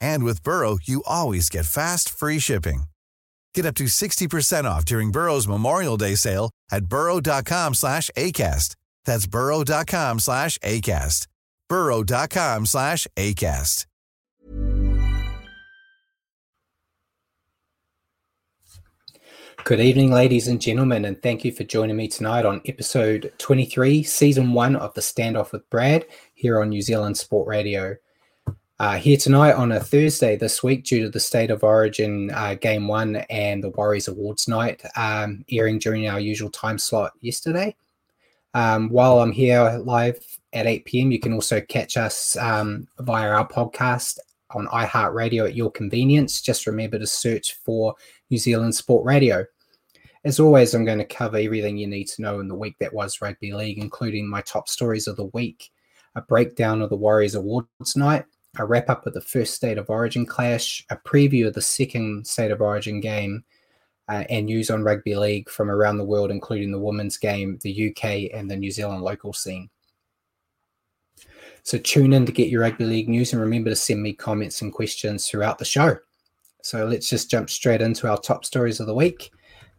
And with Burrow, you always get fast, free shipping. Get up to 60% off during Burrow's Memorial Day sale at burrow.com slash ACAST. That's burrow.com slash ACAST. burrow.com slash ACAST. Good evening, ladies and gentlemen, and thank you for joining me tonight on episode 23, season one of The Standoff with Brad here on New Zealand Sport Radio. Uh, here tonight on a Thursday this week, due to the State of Origin uh, Game 1 and the Warriors Awards night um, airing during our usual time slot yesterday. Um, while I'm here live at 8 p.m., you can also catch us um, via our podcast on iHeartRadio at your convenience. Just remember to search for New Zealand Sport Radio. As always, I'm going to cover everything you need to know in the week that was rugby league, including my top stories of the week, a breakdown of the Warriors Awards night, a wrap up of the first State of Origin clash, a preview of the second State of Origin game, uh, and news on rugby league from around the world, including the women's game, the UK, and the New Zealand local scene. So tune in to get your rugby league news and remember to send me comments and questions throughout the show. So let's just jump straight into our top stories of the week.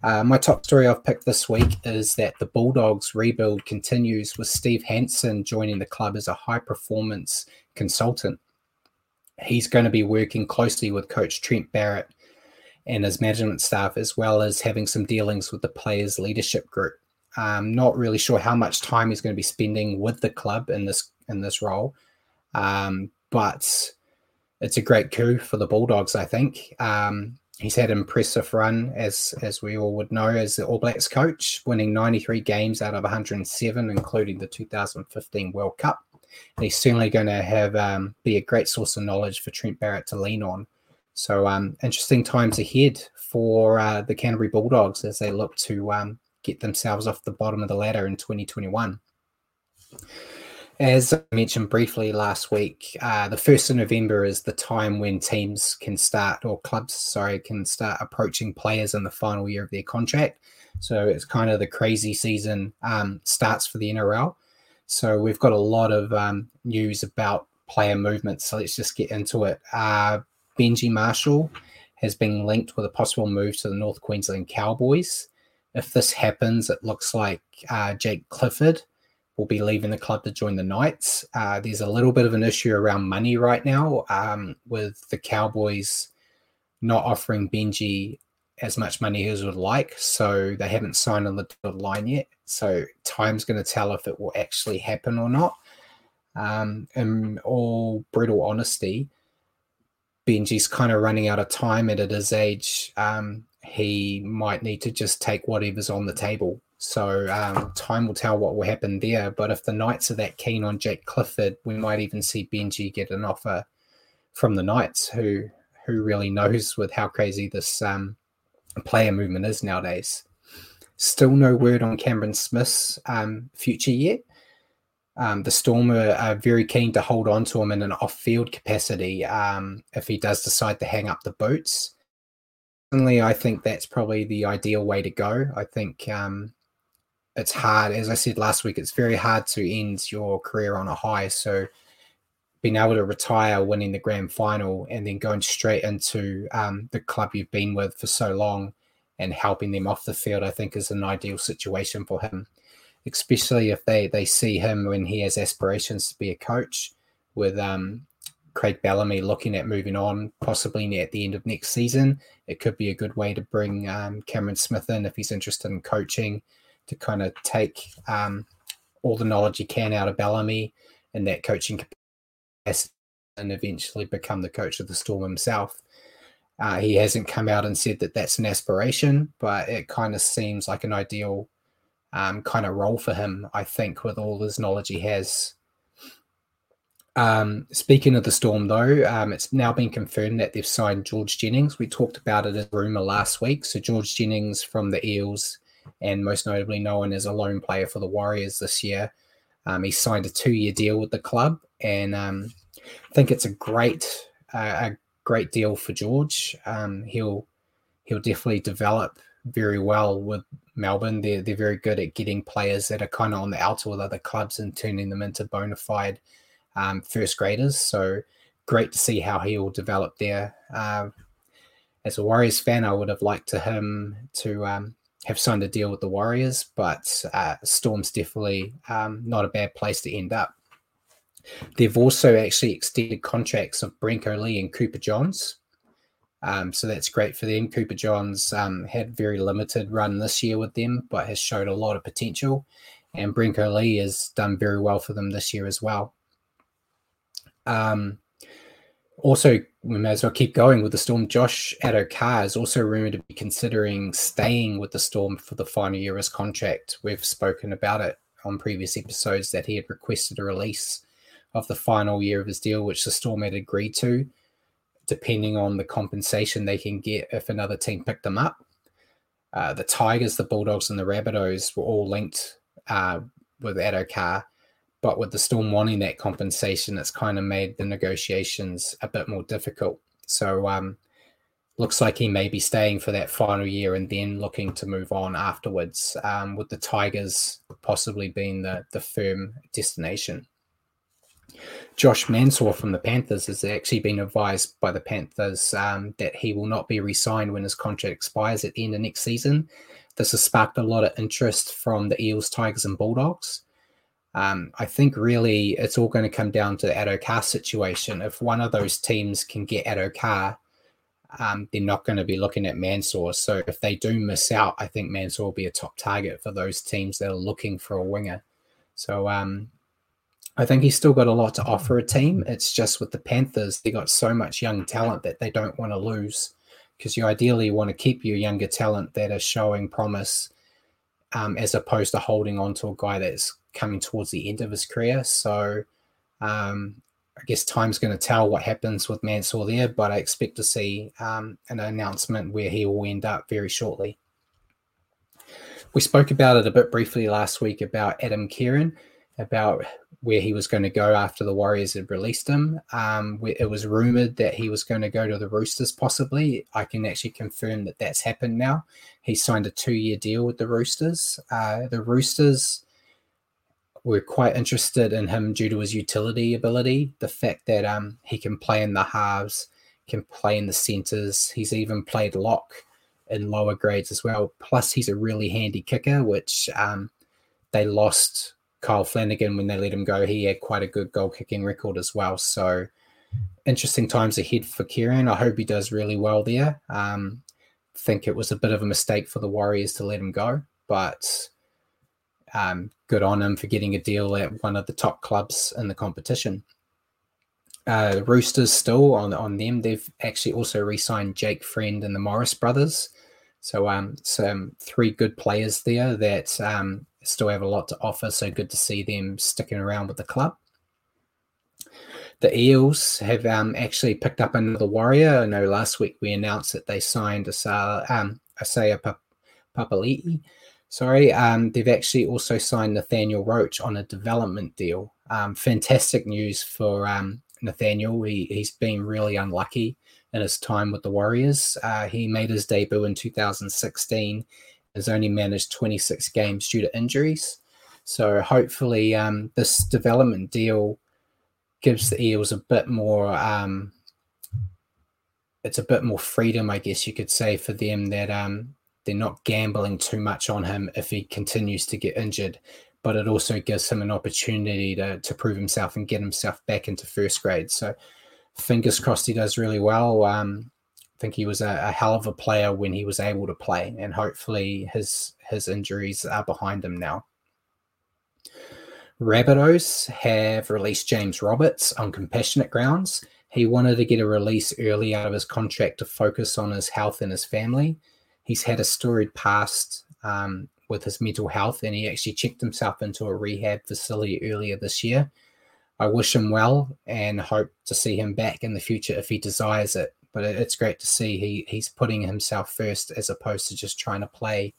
Uh, my top story I've picked this week is that the Bulldogs rebuild continues with Steve Hansen joining the club as a high performance consultant. He's going to be working closely with coach Trent Barrett and his management staff, as well as having some dealings with the players' leadership group. I'm not really sure how much time he's going to be spending with the club in this in this role, um, but it's a great coup for the Bulldogs. I think um, he's had an impressive run, as as we all would know, as the All Blacks coach, winning 93 games out of 107, including the 2015 World Cup. And he's certainly going to have um, be a great source of knowledge for Trent Barrett to lean on. So um, interesting times ahead for uh, the Canterbury Bulldogs as they look to um, get themselves off the bottom of the ladder in 2021. As I mentioned briefly last week, uh, the 1st of November is the time when teams can start, or clubs, sorry, can start approaching players in the final year of their contract. So it's kind of the crazy season um, starts for the NRL. So we've got a lot of um, news about player movements. So let's just get into it. Uh, Benji Marshall has been linked with a possible move to the North Queensland Cowboys. If this happens, it looks like uh, Jake Clifford will be leaving the club to join the Knights. Uh, there's a little bit of an issue around money right now um, with the Cowboys not offering Benji as much money as would like. So they haven't signed on the line yet. So time's going to tell if it will actually happen or not. Um, in all brutal honesty, Benji's kind of running out of time, and at his age, um, he might need to just take whatever's on the table. So um, time will tell what will happen there. But if the Knights are that keen on Jake Clifford, we might even see Benji get an offer from the Knights, who who really knows with how crazy this um, player movement is nowadays. Still no word on Cameron Smith's um, future yet. Um, the Storm are, are, very keen to hold on to him in an off-field capacity um, if he does decide to hang up the boots. Personally, I think that's probably the ideal way to go. I think um, it's hard. As I said last week, it's very hard to end your career on a high. So being able to retire, winning the grand final, and then going straight into um, the club you've been with for so long and helping them off the field, I think is an ideal situation for him, especially if they they see him when he has aspirations to be a coach. With um, Craig Bellamy looking at moving on, possibly at the end of next season, it could be a good way to bring um, Cameron Smith in if he's interested in coaching to kind of take um, all the knowledge he can out of Bellamy and that coaching capacity and eventually become the coach of the Storm himself. Uh, he hasn't come out and said that that's an aspiration, but it kind of seems like an ideal um, kind of role for him, I think, with all his knowledge he has. Um, speaking of the Storm, though, um, it's now been confirmed that they've signed George Jennings. We talked about it as a rumor last week. So, George Jennings from the Eels and most notably known as a loan player for the Warriors this year. Um, he signed a two-year deal with the club, and um, I think it's a great uh, a great deal for George. Um, he'll he'll definitely develop very well with Melbourne. They're they're very good at getting players that are kind of on the outer with other clubs and turning them into bona fide um, first graders. So great to see how he will develop there. Uh, as a Warriors fan, I would have liked to him to um, have signed a deal with the Warriors, but uh, Storm's definitely um, not a bad place to end up. They've also actually extended contracts of Brenko Lee and Cooper Johns. Um, so that's great for them. Cooper Johns um, had very limited run this year with them, but has showed a lot of potential. And Brenko Lee has done very well for them this year as well. Um, also, we may as well keep going with the Storm. Josh Addo-Carr is also rumored to be considering staying with the Storm for the final year of his contract. We've spoken about it on previous episodes that he had requested a release of the final year of his deal, which the Storm had agreed to, depending on the compensation they can get if another team picked them up. Uh, the Tigers, the Bulldogs, and the Rabbitohs were all linked uh, with Addo-Carr but with the Storm wanting that compensation, it's kind of made the negotiations a bit more difficult. So, um, looks like he may be staying for that final year and then looking to move on afterwards, um, with the Tigers possibly being the, the firm destination. Josh Mansour from the Panthers has actually been advised by the Panthers um, that he will not be re signed when his contract expires at the end of next season. This has sparked a lot of interest from the Eels, Tigers, and Bulldogs. Um, I think really it's all going to come down to the Addo-Carr situation. If one of those teams can get Addo-Carr, um, they're not going to be looking at Mansour. So if they do miss out, I think Mansour will be a top target for those teams that are looking for a winger. So um, I think he's still got a lot to offer a team. It's just with the Panthers, they got so much young talent that they don't want to lose because you ideally want to keep your younger talent that are showing promise um, as opposed to holding on to a guy that's coming towards the end of his career. So um, I guess time's going to tell what happens with Mansour there, but I expect to see um, an announcement where he will end up very shortly. We spoke about it a bit briefly last week about Adam Keighran, about where he was going to go after the Warriors had released him. Um, it was rumored that he was going to go to the Roosters, possibly. I can actually confirm that that's happened now. He signed a two year deal with the Roosters. Uh, the Roosters were quite interested in him due to his utility ability, the fact that um, he can play in the halves, can play in the centres. He's even played lock in lower grades as well. Plus, he's a really handy kicker, which um, they lost Kyle Flanagan when they let him go. He had quite a good goal kicking record as well. So, interesting times ahead for Keighran. I hope he does really well there. Um, think it was a bit of a mistake for the Warriors to let him go, but um, good on him for getting a deal at one of the top clubs in the competition. Uh, Roosters still on on them. They've actually also re-signed Jake Friend and the Morris brothers. So um, some three good players there that um, still have a lot to offer. So good to see them sticking around with the club. The Eels have um, actually picked up another warrior. I know last week we announced that they signed Isaiah, um, Isaiah Papali'i Sorry, um, they've actually also signed Nathaniel Roache on a development deal. Um, fantastic news for um, Nathaniel. He, he's been really unlucky in his time with the Warriors. Uh, he made his debut in 2016, has only managed 26 games due to injuries. So hopefully, um, this development deal gives the Eels a bit more. Um, it's a bit more freedom, I guess you could say, for them that um, they're not gambling too much on him if he continues to get injured, but it also gives him an opportunity to to prove himself and get himself back into first grade. So fingers crossed he does really well. Um, think he was a, a, hell of a player when he was able to play, and hopefully his his injuries are behind him now. Rabbitohs have released James Roberts on compassionate grounds. He wanted to get a release early out of his contract to focus on his health and his family. He's had a storied past um, with his mental health, and he actually checked himself into a rehab facility earlier this year. I wish him well and hope to see him back in the future if he desires it. But it's great to see he he's putting himself first as opposed to just trying to play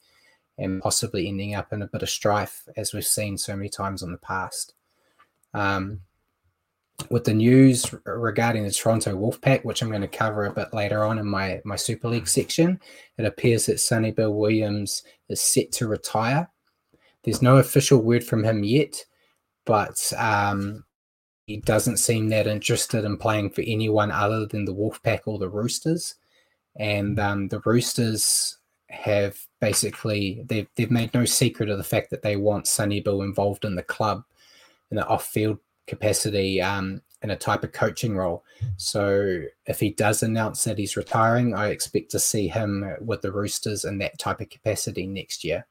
and possibly ending up in a bit of strife, as we've seen so many times in the past. Um, with the news regarding the Toronto Wolfpack, which I'm going to cover a bit later on in my, my Super League section, it appears that Sonny Bill Williams is set to retire. There's no official word from him yet, but um, he doesn't seem that interested in playing for anyone other than the Wolfpack or the Roosters. And um, the Roosters have basically they've they've made no secret of the fact that they want Sonny Bill involved in the club in an off-field capacity um, in a type of coaching role. So if he does announce that he's retiring, I expect to see him with the Roosters in that type of capacity next year.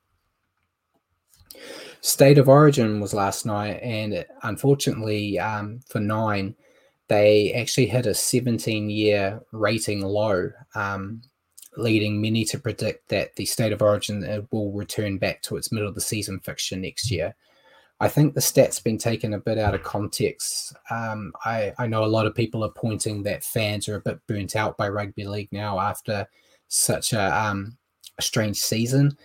State of Origin was last night, and unfortunately um, for nine, they actually hit a 17 year rating low. Um, leading many to predict that the state of origin uh, will return back to its middle of the season fixture next year. I think the stats been taken a bit out of context. Um, I, I know a lot of people are pointing that fans are a bit burnt out by rugby league now after such a, um, a strange season.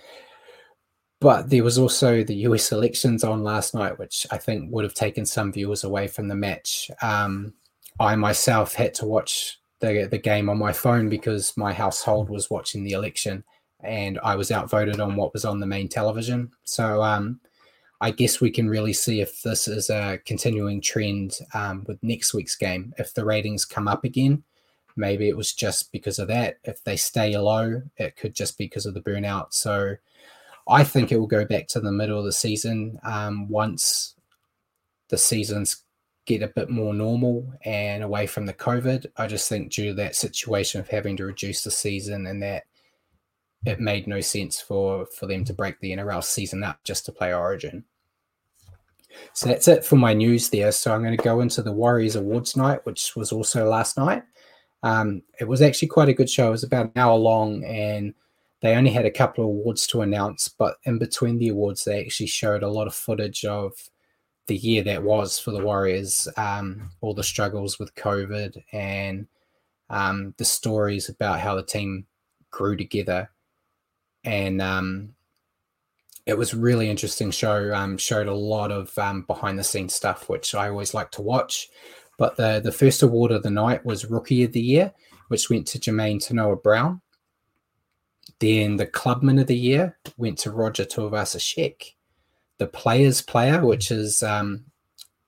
But there was also the US elections on last night, which I think would have taken some viewers away from the match. Um, I myself had to watch the the game on my phone because my household was watching the election and I was outvoted on what was on the main television. So um, I guess we can really see if this is a continuing trend um, with next week's game. If the ratings come up again, maybe it was just because of that. If they stay low, it could just be because of the burnout. So I think it will go back to the middle of the season um, once the season's get a bit more normal and away from the COVID. I just think due to that situation of having to reduce the season and that it made no sense for for them to break the NRL season up just to play Origin. So that's it for my news there. So I'm going to go into the Warriors Awards night, which was also last night. Um, it was actually quite a good show. It was about an hour long, and they only had a couple of awards to announce. But in between the awards, they actually showed a lot of footage of the year that was for the Warriors, um, all the struggles with COVID and um, the stories about how the team grew together. And um, it was really interesting show. Um, showed a lot of um, behind the scenes stuff, which I always like to watch. But the the first award of the night was Rookie of the Year, which went to Jamayne Taunoa Brown. Then the Clubman of the Year went to Roger Tuivasa-Sheck the player's player, which is um,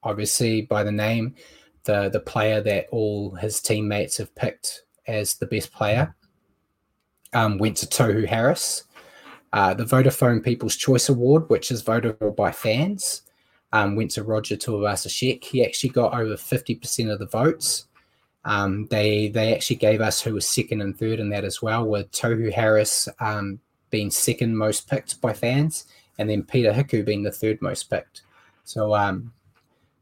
obviously by the name, the the player that all his teammates have picked as the best player, um, went to Tohu Harris. Uh, the Vodafone People's Choice Award, which is voted for by fans, um, went to Roger Tuivasa-Sheck. He actually got over 50% of the votes. Um, they they actually gave us who was second and third in that as well, with Tohu Harris um, being second most picked by fans and then Peter Hiku being the third most picked. So um,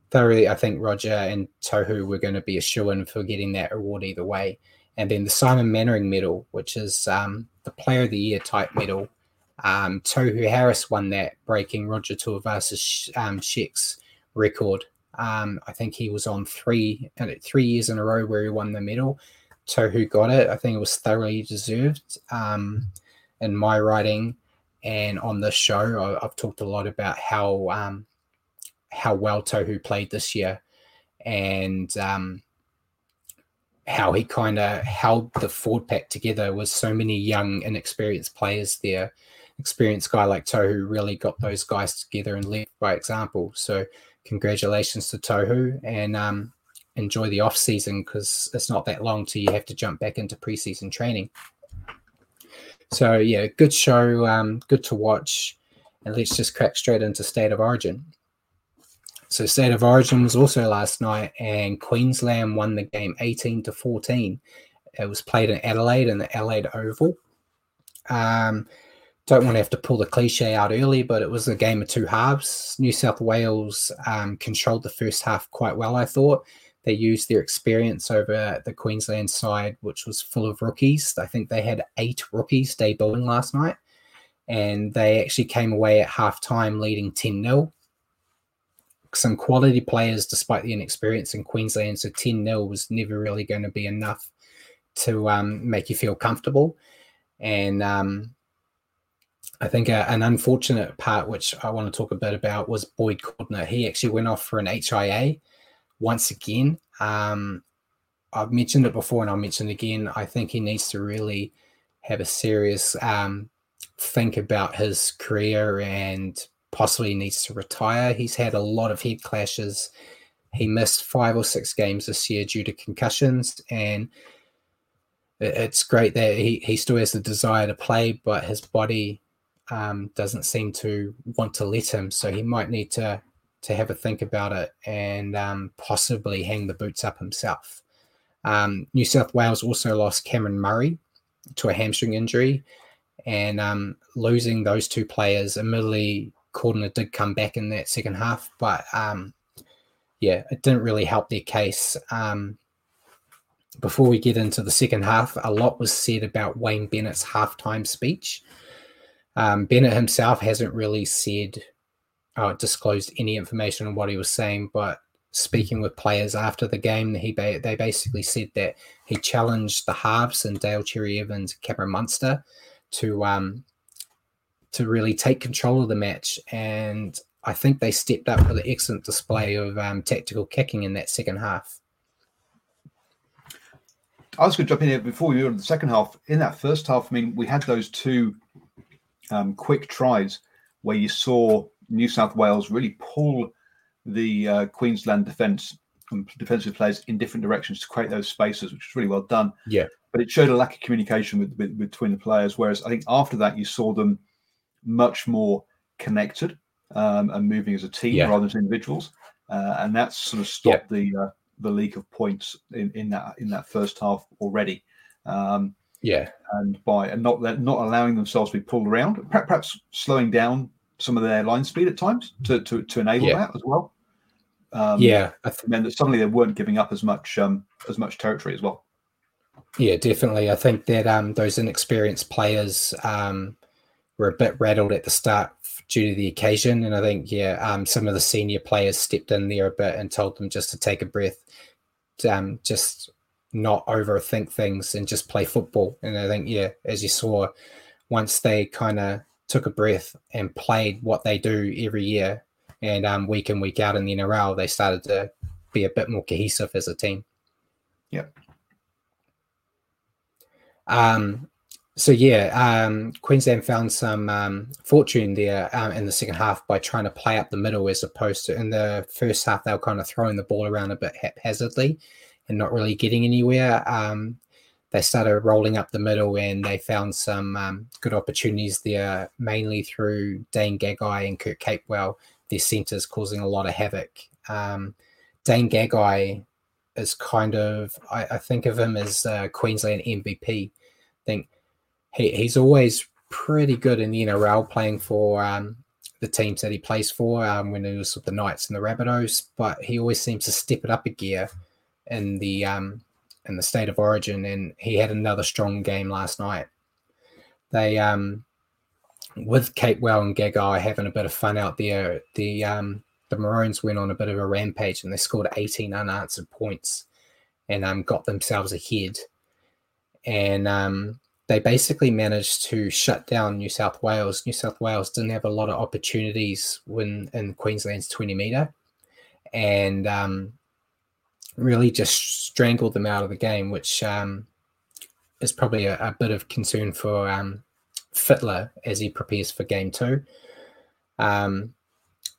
thoroughly, I think Roger and Tohu were going to be a shoe in for getting that award either way. And then the Simon Mannering medal, which is um, the Player of the Year type medal. Um, Tohu Harris won that, breaking Roger Tuivasa um, Sheck's record. Um, I think he was on three uh, three years in a row where he won the medal. Tohu got it. I think it was thoroughly deserved. Um, in my writing, and on this show, I've talked a lot about how um, how well Tohu played this year, and um, how he kind of held the forward pack together with so many young, inexperienced players there. Experienced guy like Tohu really got those guys together and led by example. So, congratulations to Tohu, and um, enjoy the off season because it's not that long till you have to jump back into preseason training. So yeah, good show, um, good to watch, and let's just crack straight into state of origin. So state of origin was also last night, and Queensland won the game eighteen to fourteen. It was played in Adelaide in the Adelaide Oval. Um, don't want to have to pull the cliche out early, but it was a game of two halves. New South Wales um, controlled the first half quite well, I thought. They used their experience over the Queensland side, which was full of rookies. I think they had eight rookies debuting last night, and they actually came away at halftime leading 10 0. Some quality players, despite the inexperience in Queensland, so 10 0 was never really going to be enough to um, make you feel comfortable. And um, I think a, an unfortunate part, which I want to talk a bit about, was Boyd Cordner. He actually went off for an HIA once again. Um, I've mentioned it before and I'll mention it again. I think he needs to really have a serious um, think about his career and possibly needs to retire. He's had a lot of head clashes. He missed five or six games this year due to concussions. And it's great that he, he still has the desire to play, but his body um, doesn't seem to want to let him. So he might need to to have a think about it and um, possibly hang the boots up himself. Um, New South Wales also lost Cameron Murray to a hamstring injury, and um, losing those two players, admittedly, Cordner did come back in that second half, but um, yeah, it didn't really help their case. Um, before we get into the second half, a lot was said about Wayne Bennett's halftime speech. Um, Bennett himself hasn't really said uh, disclosed any information on what he was saying, but speaking with players after the game, he ba- they basically said that he challenged the halves and Daly Cherry-Evans, Cameron Munster, to um, to really take control of the match. And I think they stepped up with an excellent display of um, tactical kicking in that second half. I was going to jump in here before we were in the second half. In that first half, I mean, we had those two um, quick tries where you saw New South Wales really pull the uh, Queensland defence and defensive players in different directions to create those spaces, which was really well done. Yeah. But it showed a lack of communication with, with, between the players. Whereas I think after that, you saw them much more connected um, and moving as a team yeah. rather than individuals. Uh, and that's sort of stopped yeah. the uh, the leak of points in, in that in that first half already. Um, yeah, and by and not not allowing themselves to be pulled around, perhaps slowing down some of their line speed at times to to, to enable yeah. that as well. Um, yeah, I th- meant that suddenly they weren't giving up as much um, as much territory as well. Yeah, definitely. I think that um, those inexperienced players um, were a bit rattled at the start due to the occasion, and I think yeah, um, some of the senior players stepped in there a bit and told them just to take a breath, um, just not overthink things and just play football. And I think yeah, as you saw, once they kind of took a breath and played what they do every year and um, week in week out in the NRL, they started to be a bit more cohesive as a team. Yep. Um, so yeah, um, Queensland found some um, fortune there um, in the second half by trying to play up the middle as opposed to in the first half they were kind of throwing the ball around a bit haphazardly and not really getting anywhere. Um, they started rolling up the middle and they found some um, good opportunities there, mainly through Dane Gagai and Kurt Capewell, their centres causing a lot of havoc. Um, Dane Gagai is kind of, I, I think of him as uh, Queensland MVP. I think he, he's always pretty good in the NRL playing for um, the teams that he plays for um, when he was with the Knights and the Rabbitohs, but he always seems to step it up a gear in the um, in the state of origin, and he had another strong game last night. They um with Capewell and Gagai having a bit of fun out there, the um the Maroons went on a bit of a rampage and they scored 18 unanswered points and um got themselves ahead. And um they basically managed to shut down New South Wales. New South Wales didn't have a lot of opportunities when in Queensland's 20 meter. And um, really just strangled them out of the game, which um, is probably a, a, bit of concern for um, Fittler as he prepares for game two. Um,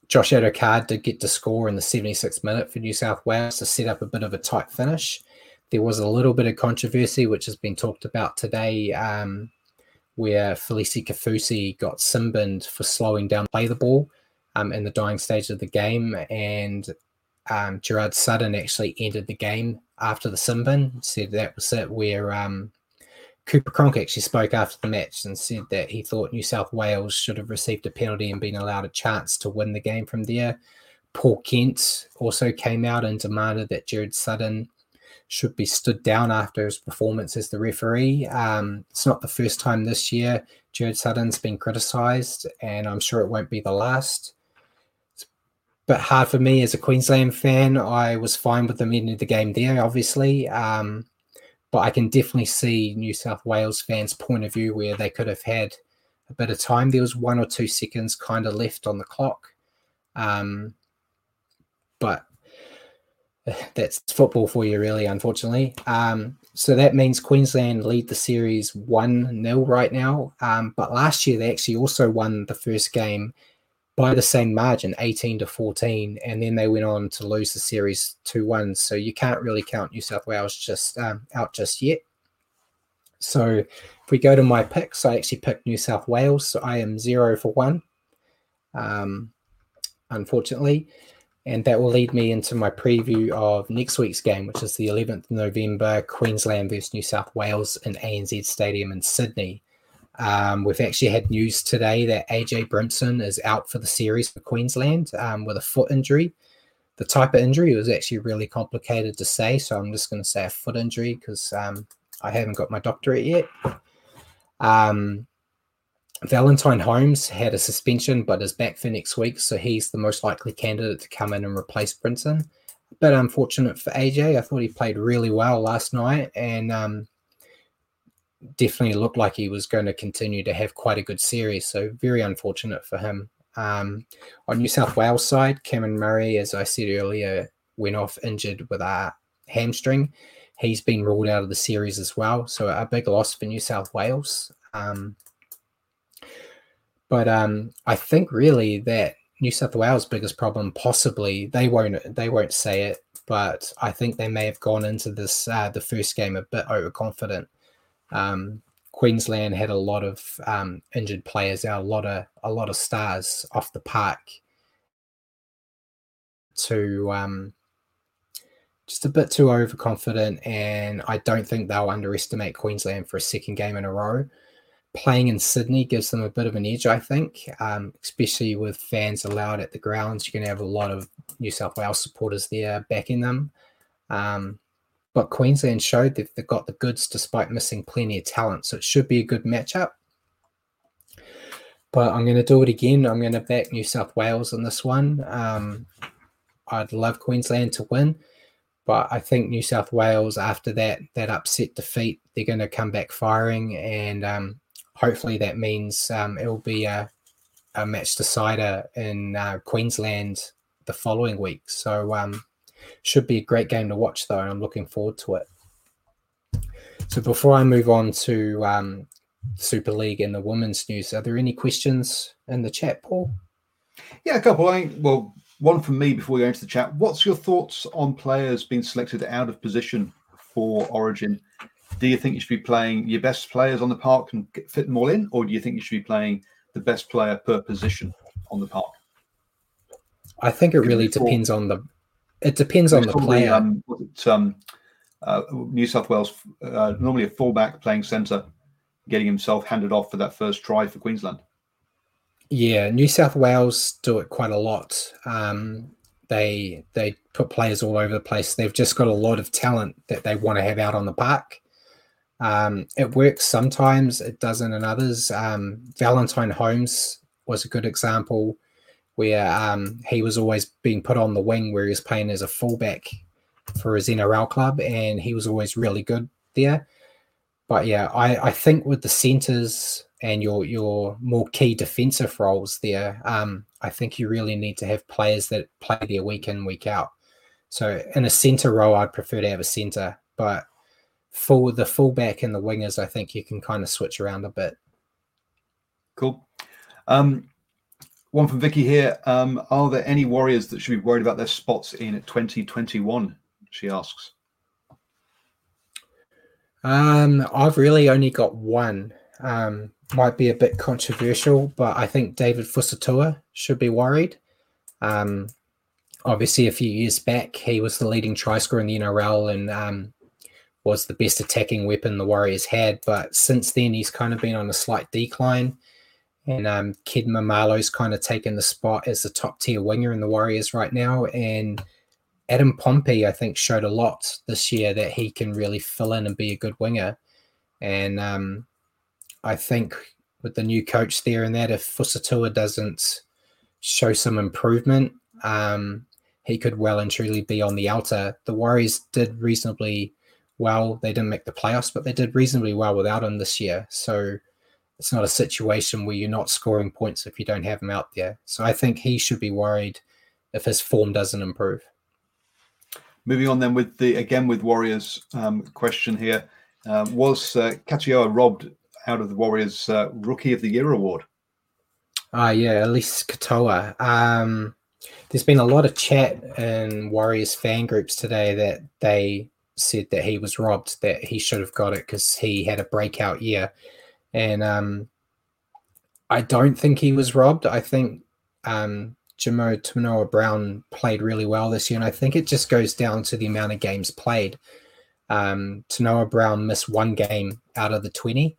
Josh Addo-Carr did get to score in the 76th minute for New South Wales to set up a bit of a tight finish. There was a little bit of controversy, which has been talked about today, um, where Felise Kaufusi got simbined for slowing down play the ball um, in the dying stage of the game, and um, Gerard Sutton actually ended the game after the simbin. He said that was it. Where um, Cooper Cronk actually spoke after the match and said that he thought New South Wales should have received a penalty and been allowed a chance to win the game from there. Paul Kent also came out and demanded that Gerard Sutton should be stood down after his performance as the referee. Um, it's not the first time this year Gerard Sutton's been criticised, and I'm sure it won't be the last. Bit hard for me as a Queensland fan. I was fine with them ending the game there, obviously. Um, but I can definitely see New South Wales fans' point of view where they could have had a bit of time. There was one or two seconds kind of left on the clock. Um, but that's football for you, really, unfortunately. Um, so that means Queensland lead the series 1 0 right now. Um, but last year, they actually also won the first game by the same margin, 18 to 14. And then they went on to lose the series 2 1. So you can't really count New South Wales just um, out just yet. So if we go to my picks, I actually picked New South Wales. So I am 0 for 1, um, unfortunately. And that will lead me into my preview of next week's game, which is the 11th November, Queensland versus New South Wales in ANZ Stadium in Sydney. Um, we've actually had news today that AJ Brimson is out for the series for Queensland um, with a foot injury. The type of injury was actually really complicated to say, so I'm just going to say a foot injury because um, I haven't got my doctorate yet. Um, Valentine Holmes had a suspension but is back for next week, so he's the most likely candidate to come in and replace Brimson. But unfortunate for AJ, I thought he played really well last night and um, definitely looked like he was going to continue to have quite a good series. So very unfortunate for him. Um, on New South Wales side, Cameron Murray, as I said earlier, went off injured with a hamstring. He's been ruled out of the series as well, so a big loss for New South Wales. Um, but um, I think really that New South Wales' biggest problem, possibly they won't they won't say it, but I think they may have gone into this uh, the first game a bit overconfident. Um, Queensland had a lot of um, injured players a lot of a lot of stars off the park. To um, just a bit too overconfident, and I don't think they'll underestimate Queensland for a second game in a row playing in Sydney gives them a bit of an edge, I think, um, especially with fans allowed at the grounds. You're going to have a lot of New South Wales supporters there backing them. Um, but Queensland showed that they've got the goods despite missing plenty of talent. So it should be a good matchup. But I'm going to do it again. I'm going to back New South Wales on this one. Um, I'd love Queensland to win. But I think New South Wales, after that that upset defeat, they're going to come back firing, and um, hopefully that means um, it will be a, a match decider in uh, Queensland the following week. So um, should be a great game to watch though, and I'm looking forward to it. So before I move on to um, Super League and the women's news, are there any questions in the chat, Paul? Yeah, a couple. I well, one from me before we go into the chat. What's your thoughts on players being selected out of position for Origin do you think you should be playing your best players on the park and fit them all in, or do you think you should be playing the best player per position on the park? I think it really depends on the. It depends on the player. Um, it, um, uh, New South Wales uh, normally a fullback playing centre, getting himself handed off for that first try for Queensland. Yeah, New South Wales do it quite a lot. Um, they they put players all over the place. They've just got a lot of talent that they want to have out on the park. Um, it works sometimes, it doesn't in others. Um, Valentine Holmes was a good example where um, he was always being put on the wing where he was playing as a fullback for his NRL club, and he was always really good there. But yeah, I, I think with the centers and your your more key defensive roles there, um, I think you really need to have players that play there week in week out. So in a center role, I'd prefer to have a center, but for the fullback and the wingers, I think you can kind of switch around a bit. Cool. Um, one from Vicky here. Um, are there any Warriors that should be worried about their spots in 2021? She asks. Um, I've really only got one. um, might be a bit controversial, but I think David Fusitu'a should be worried. Um, obviously, a few years back, he was the leading try scorer in the NRL and um, was the best attacking weapon the Warriors had. But since then, he's kind of been on a slight decline. And um, Ken Maumalo's kind of taken the spot as the top tier winger in the Warriors right now. And Adam Pompey, I think, showed a lot this year that he can really fill in and be a good winger. And um, I think with the new coach there and that, if Fusitu'a doesn't show some improvement, um, he could well and truly be on the outer. The Warriors did reasonably well. They didn't make the playoffs, but they did reasonably well without him this year. So it's not a situation where you're not scoring points if you don't have him out there. So I think he should be worried if his form doesn't improve. Moving on then with the again with Warriors um, question here. Uh, was uh, Katoa robbed out of the Warriors uh, Rookie of the Year award? Ah, uh, yeah, Eliesa Katoa. Um, there's been a lot of chat in Warriors fan groups today that they said that he was robbed, that he should have got it because he had a breakout year. And um, I don't think he was robbed. I think um, Taunoa Brown played really well this year. And I think it just goes down to the amount of games played. Um, Taunoa Brown missed one game out of the 20,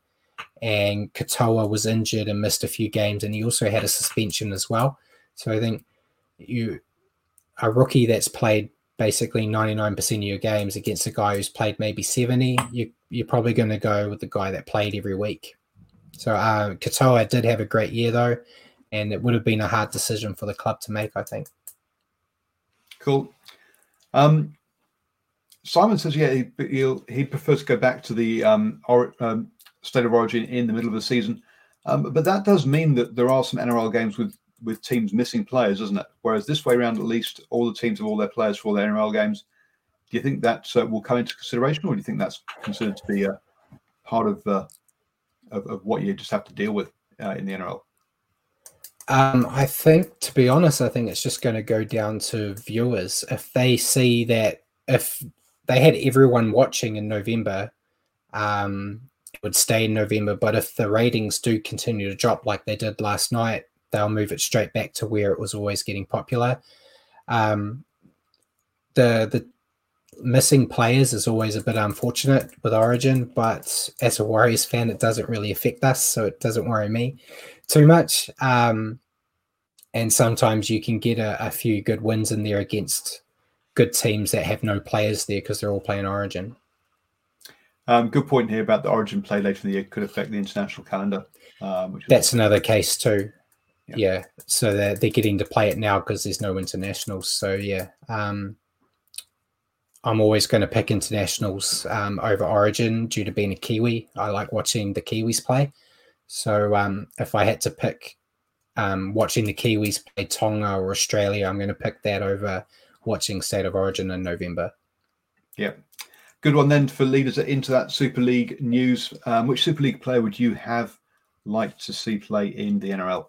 and Katoa was injured and missed a few games. And he also had a suspension as well. So I think you a rookie that's played basically 99% of your games against a guy who's played maybe 70, you, you're probably going to go with the guy that played every week. So uh, Katoa did have a great year though, and it would have been a hard decision for the club to make, I think. Cool. Um, Simon says, yeah, he he'll, he prefers to go back to the um, or, um, state of origin in the middle of the season. Um, but that does mean that there are some NRL games with with teams missing players, isn't it? Whereas this way around, at least all the teams have all their players for all their NRL games. Do you think that uh, will come into consideration, or do you think that's considered to be a part of, uh, of, of what you just have to deal with uh, in the NRL? Um, I think, to be honest, I think it's just going to go down to viewers. If they see that, if they had everyone watching in November, um, it would stay in November. But if the ratings do continue to drop like they did last night, they'll move it straight back to where it was always getting popular. Um, the the missing players is always a bit unfortunate with Origin, but as a Warriors fan, it doesn't really affect us, so it doesn't worry me too much. Um, and sometimes you can get a, a, few good wins in there against good teams that have no players there because they're all playing Origin. Um, good point here about the Origin play later in the year could affect the international calendar. Um, That's another case too. Yeah. yeah. So they're, they're getting to play it now because there's no internationals. So yeah, um, I'm always going to pick internationals um, over Origin due to being a Kiwi. I like watching the Kiwis play. So um, if I had to pick um, watching the Kiwis play Tonga or Australia, I'm going to pick that over watching State of Origin in November. Yeah. Good one then for leaders into that Super League news. Um, which Super League player would you have liked to see play in the NRL?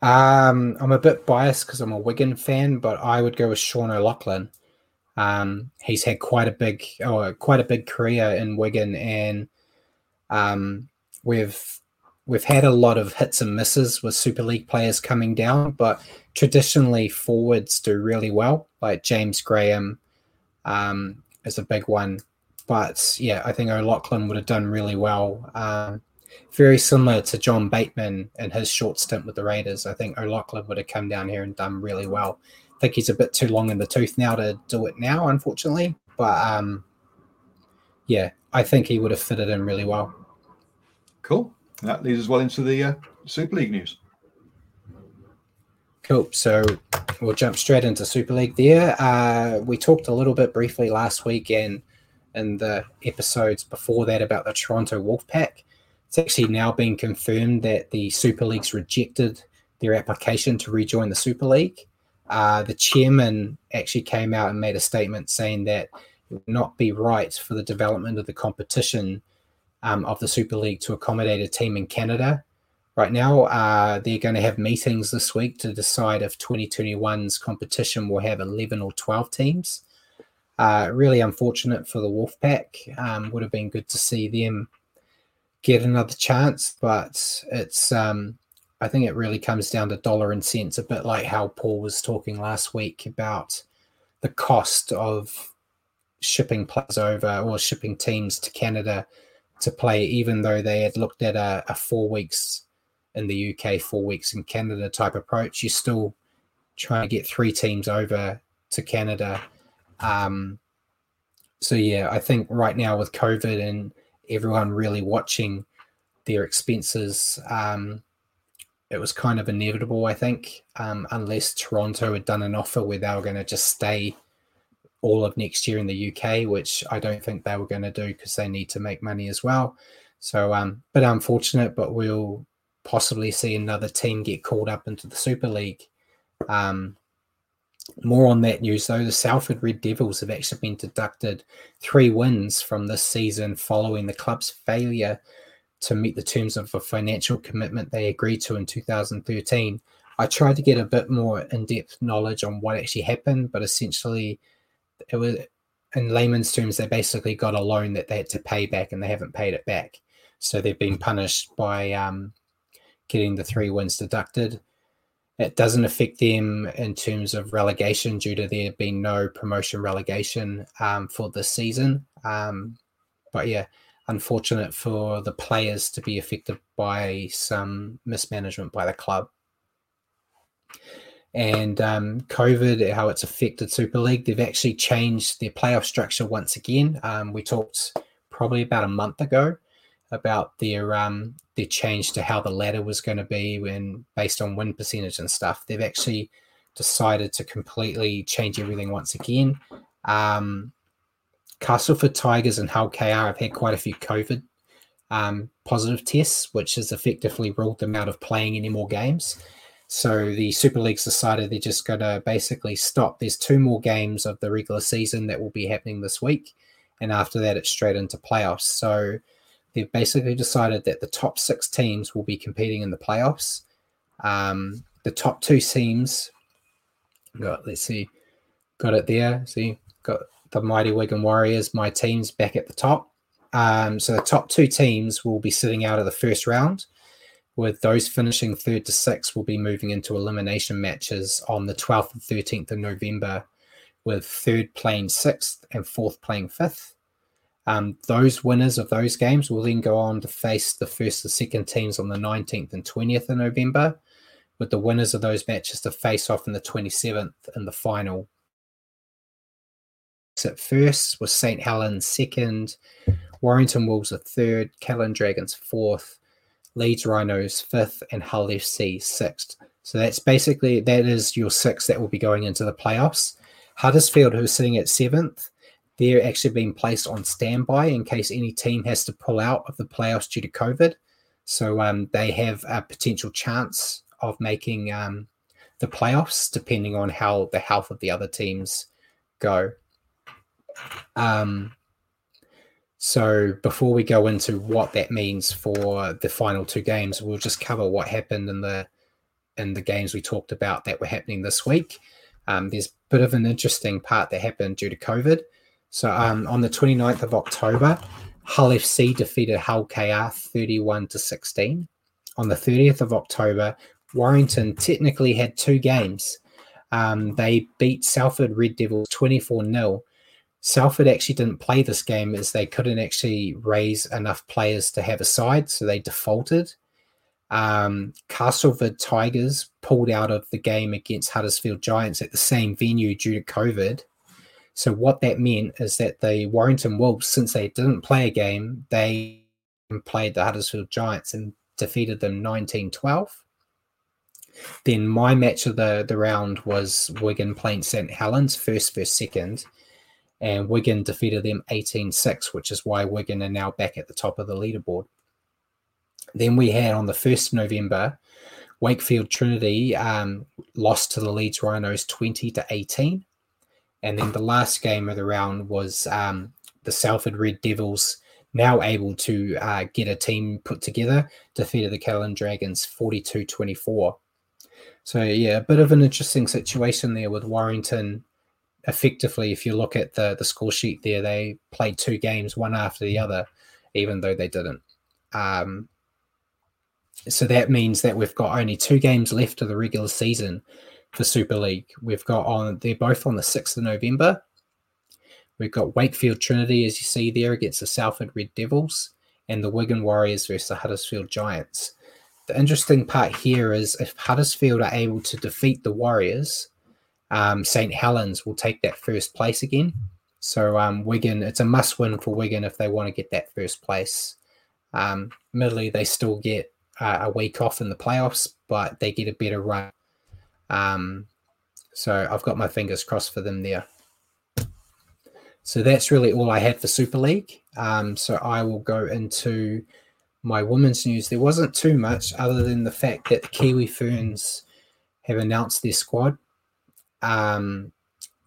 Um, I'm a bit biased because I'm a Wigan fan, but I would go with Sean O'Loughlin. Um, he's had quite a big, oh, quite a big career in Wigan, and um, we've we've had a lot of hits and misses with Super League players coming down, but traditionally forwards do really well. Like James Graham um, is a big one, but yeah, I think O'Loughlin would have done really well. Um, very similar to John Bateman and his short stint with the Raiders. I think O'Loughlin would have come down here and done really well. I think he's a bit too long in the tooth now to do it now, unfortunately. But um, yeah, I think he would have fitted in really well. Cool. That leads us well into the uh, Super League news. Cool. So we'll jump straight into Super League there. Uh, we talked a little bit briefly last week and in the episodes before that about the Toronto Wolfpack. It's actually now been confirmed that the Super League's rejected their application to rejoin the Super League. Uh, the chairman actually came out and made a statement saying that it would not be right for the development of the competition um, of the Super League to accommodate a team in Canada. Right now, uh, they're going to have meetings this week to decide if 2021's competition will have 11 or 12 teams. Uh, really unfortunate for the Wolfpack. Um, would have been good to see them get another chance, but it's um, I think it really comes down to dollar and cents, a bit like how Paul was talking last week about the cost of shipping players over or shipping teams to Canada to play, even though they had looked at a, a four weeks in the UK, four weeks in Canada type approach. You're still trying to get three teams over to Canada. Um, so yeah, I think right now with COVID and everyone really watching their expenses, um, it was kind of inevitable, I think, um, unless Toronto had done an offer where they were going to just stay all of next year in the UK, which I don't think they were going to do because they need to make money as well. So, um, but unfortunate, but we'll possibly see another team get called up into the Super League. Um, more on that news, though, the Salford Red Devils have actually been deducted three wins from this season following the club's failure to meet the terms of a financial commitment they agreed to in 2013. I tried to get a bit more in depth knowledge on what actually happened, but essentially, it was in layman's terms, they basically got a loan that they had to pay back and they haven't paid it back. So they've been punished by um, getting the three wins deducted. It doesn't affect them in terms of relegation due to there being no promotion relegation um, for this season. Um, but yeah, unfortunate for the players to be affected by some mismanagement by the club. And um, COVID, how it's affected Super League, they've actually changed their playoff structure once again. Um, we talked probably about a month ago about their um, their change to how the ladder was going to be when based on win percentage and stuff. They've actually decided to completely change everything once again. Um, Castleford Tigers and Hull KR have had quite a few COVID um, positive tests, which has effectively ruled them out of playing any more games. So the Super League's decided they're just going to basically stop. There's two more games of the regular season that will be happening this week, and after that, it's straight into playoffs. So they've basically decided that the top six teams will be competing in the playoffs. Um, the top two teams got let's see, got it there. See, got the mighty Wigan Warriors, my teams back at the top. Um, so the top two teams will be sitting out of the first round, with those finishing third to sixth will be moving into elimination matches on the 12th and 13th of November, with third playing sixth and fourth playing fifth. Um, those winners of those games will then go on to face the first and second teams on the 19th and 20th of November, with the winners of those matches to face off in the 27th in the final. At first was St. Helens second, Warrington Wolves a third, Catalans Dragons fourth, Leeds Rhinos fifth, and Hull FC sixth. So that's basically that is your six that will be going into the playoffs. Huddersfield, who's sitting at seventh, they're actually being placed on standby in case any team has to pull out of the playoffs due to COVID. So um, they have a potential chance of making um, the playoffs depending on how the health of the other teams go. Um, so before we go into what that means for the final two games, we'll just cover what happened in the in the games we talked about that were happening this week. Um, there's a bit of an interesting part that happened due to COVID. So um, on the 29th of October, Hull FC defeated Hull KR 31 to 16. On the 30th of October, Warrington technically had two games. Um, they beat Salford Red Devils 24 0. Salford actually didn't play this game as they couldn't actually raise enough players to have a side, so they defaulted. Um, Castleford Tigers pulled out of the game against Huddersfield Giants at the same venue due to COVID. So what that meant is that the Warrington Wolves, since they didn't play a game, they played the Huddersfield Giants and defeated them 19-12. Then my match of the, the round was Wigan playing St. Helens, first versus second. And Wigan defeated them 18-6, which is why Wigan are now back at the top of the leaderboard. Then we had on the 1st November, Wakefield Trinity um, lost to the Leeds Rhinos 20 to 18. And then the last game of the round was um, the Salford Red Devils, now able to uh, get a team put together, defeated the Catalans Dragons 42 24. So, yeah, a bit of an interesting situation there with Warrington. Effectively, if you look at the, the score sheet there, they played two games, one after the other, even though they didn't. Um, so that means that we've got only two games left of the regular season for Super League. We've got on they're both on the 6th of November. We've got Wakefield Trinity, as you see there, against the Salford Red Devils, and the Wigan Warriors versus the Huddersfield Giants. The interesting part here is if Huddersfield are able to defeat the Warriors, um, St. Helens will take that first place again. So um, Wigan, it's a must win for Wigan if they want to get that first place. Um, admittedly, they still get uh, a week off in the playoffs, but they get a better run. Um, so I've got my fingers crossed for them there. So that's really all I had for Super League. Um, so I will go into my women's news. There wasn't too much other than the fact that the Kiwi Ferns have announced their squad. Um,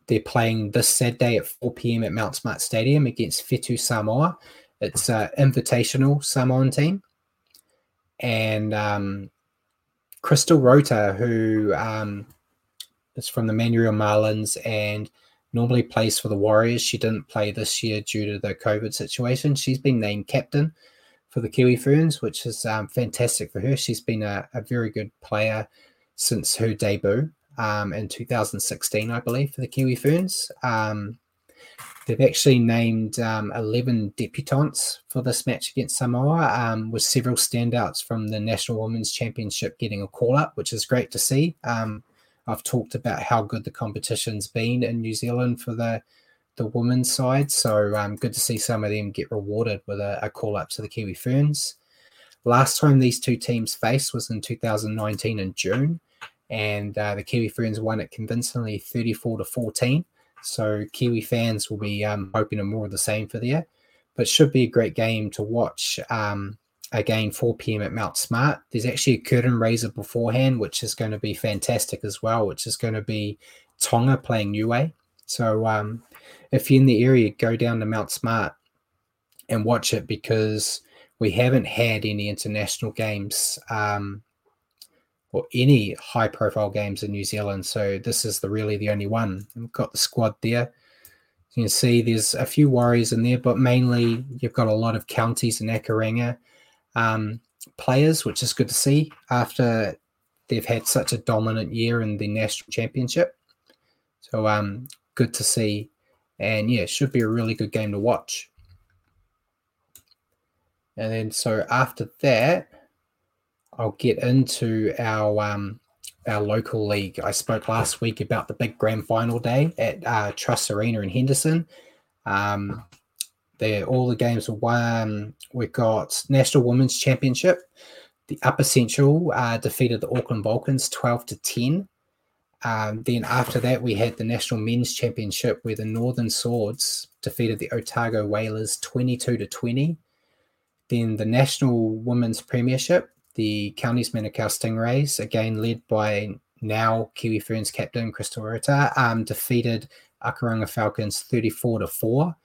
they're playing this Saturday at 4 p.m. at Mount Smart Stadium against Whetu Samoa. It's an invitational Samoan team. And um, Crystal Rota, who um, is from the Manurewa Marlins and – normally plays for the Warriors. She didn't play this year due to the COVID situation. She's been named captain for the Kiwi Ferns, which is um, fantastic for her. She's been a, a, very good player since her debut um, in 2016, I believe, for the Kiwi Ferns. Um, they've actually named um, 11 debutantes for this match against Samoa, um, with several standouts from the National Women's Championship getting a call up, which is great to see. Um, I've talked about how good the competition's been in New Zealand for the the women's side. So um, good to see some of them get rewarded with a, a call up to the Kiwi Ferns. Last time these two teams faced was in 2019 in June, and uh, the Kiwi Ferns won it convincingly 34 to 14. So Kiwi fans will be um, hoping more of the same for there, but should be a great game to watch. Um, again 4 p.m. at Mount Smart. There's actually a curtain raiser beforehand, which is going to be fantastic as well, which is going to be Tonga playing Niue. So um, if you're in the area, go down to Mount Smart and watch it because we haven't had any international games um, or any high profile games in New Zealand. So this is the really the only one. We've got the squad there. You can see there's a few Warriors in there, but mainly you've got a lot of counties in Akarana um, players, which is good to see after they've had such a dominant year in the national championship. So um, good to see, and yeah, should be a really good game to watch. And then so after that, I'll get into our um, our local league. I spoke last week about the big grand final day at uh, Trust Arena in Henderson. Um, they all the games were won. We've got National Women's Championship. The Upper Central uh, defeated the Auckland Vulcans 12 to 10. Um, then after that, we had the National Men's Championship where the Northern Swords defeated the Otago Whalers 22 to 20. Then the National Women's Premiership, the Counties Manukau Stingrays, again led by now Kiwi Ferns captain Crystal Rota, um, defeated Akarana Falcons 34 to 4.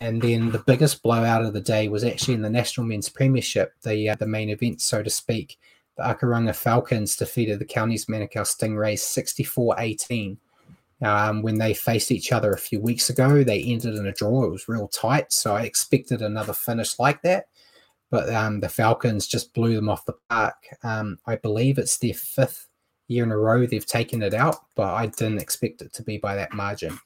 And then the biggest blowout of the day was actually in the National Men's Premiership, the uh, the main event, so to speak. The Akarana Falcons defeated the Counties Manukau Stingrays 64-18. Um, when they faced each other a few weeks ago, they ended in a draw. It was real tight, so I expected another finish like that. But um, the Falcons just blew them off the park. Um, I believe it's their fifth year in a row they've taken it out, but I didn't expect it to be by that margin.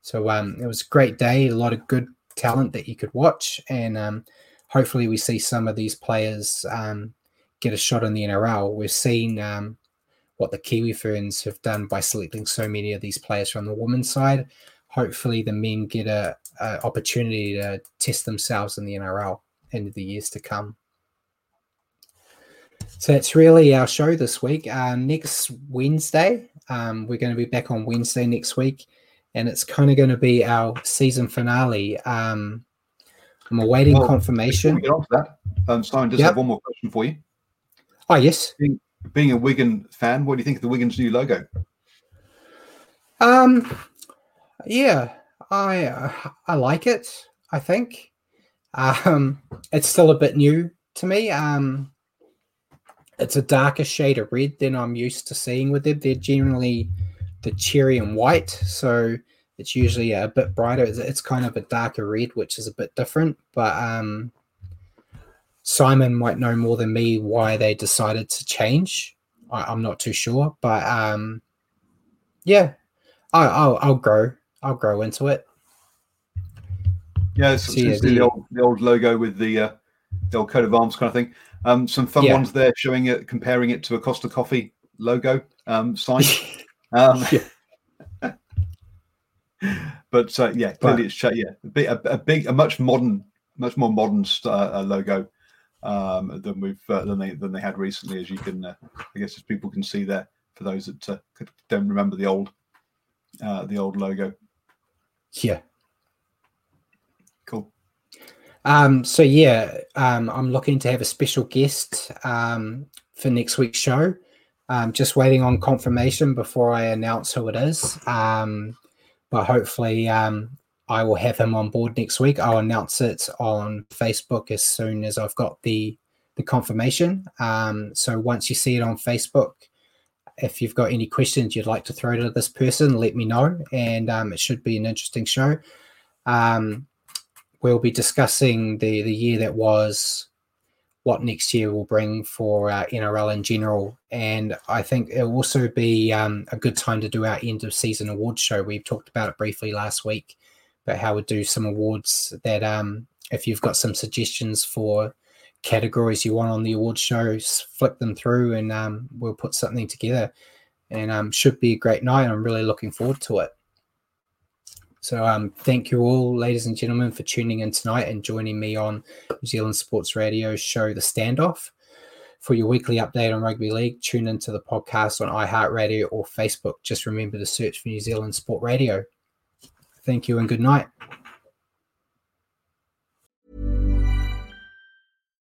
So um, it was a great day, a lot of good talent that you could watch, and um, hopefully we see some of these players um, get a shot in the NRL. We've seen um, what the Kiwi Ferns have done by selecting so many of these players from the women's side. Hopefully the men get a, a opportunity to test themselves in the NRL in the years to come. So that's really our show this week. Uh, next Wednesday, um, we're going to be back on Wednesday next week and it's kind of going to be our season finale. Um, I'm awaiting well, confirmation. Get to that. Um, Simon does yep. have one more question for you. Oh yes. Being, being, a Wigan fan, what do you think of the Wigan's new logo? Um, yeah, I uh, I like it. I think um, it's still a bit new to me. Um, it's a darker shade of red than I'm used to seeing with them. They're generally the cherry and white. So it's usually a bit brighter. It's, kind of a darker red, which is a bit different. But um, Simon might know more than me why they decided to change. I, am not too sure, but um, yeah, I, will I'll grow. I'll grow into it. Yeah, it's, it's the, old the old logo with the uh, the old coat of arms kind of thing. Um, some fun yeah. ones there, showing it, comparing it to a Costa Coffee logo um, sign. um, but uh, yeah, clearly it's yeah, a big, a, a, big, a much modern, much more modern uh, logo um, than we've uh, than they than they had recently, as you can, uh, I guess, as people can see there. For those that uh, don't remember the old uh, the old logo. Yeah. Um, so yeah, um, I'm looking to have a special guest um, for next week's show. Um, just waiting on confirmation before I announce who it is. Um, but hopefully, um, I will have him on board next week. I'll announce it on Facebook as soon as I've got the the confirmation. Um, so once you see it on Facebook, if you've got any questions you'd like to throw to this person, let me know, and um, it should be an interesting show. Um, we'll be discussing the the year that was, what next year will bring for uh, NRL in general, and I think it'll also be um, a good time to do our end of season awards show. We've talked about it briefly last week, but how we do some awards that um, if you've got some suggestions for categories you want on the award shows, flip them through, and um, we'll put something together. And um, should be a great night. I'm really looking forward to it. So, um, thank you all, ladies and gentlemen, for tuning in tonight and joining me on New Zealand Sports Radio show The Standoff. For your weekly update on rugby league, tune into the podcast on iHeartRadio or Facebook. Just remember to search for New Zealand Sport Radio. Thank you and good night.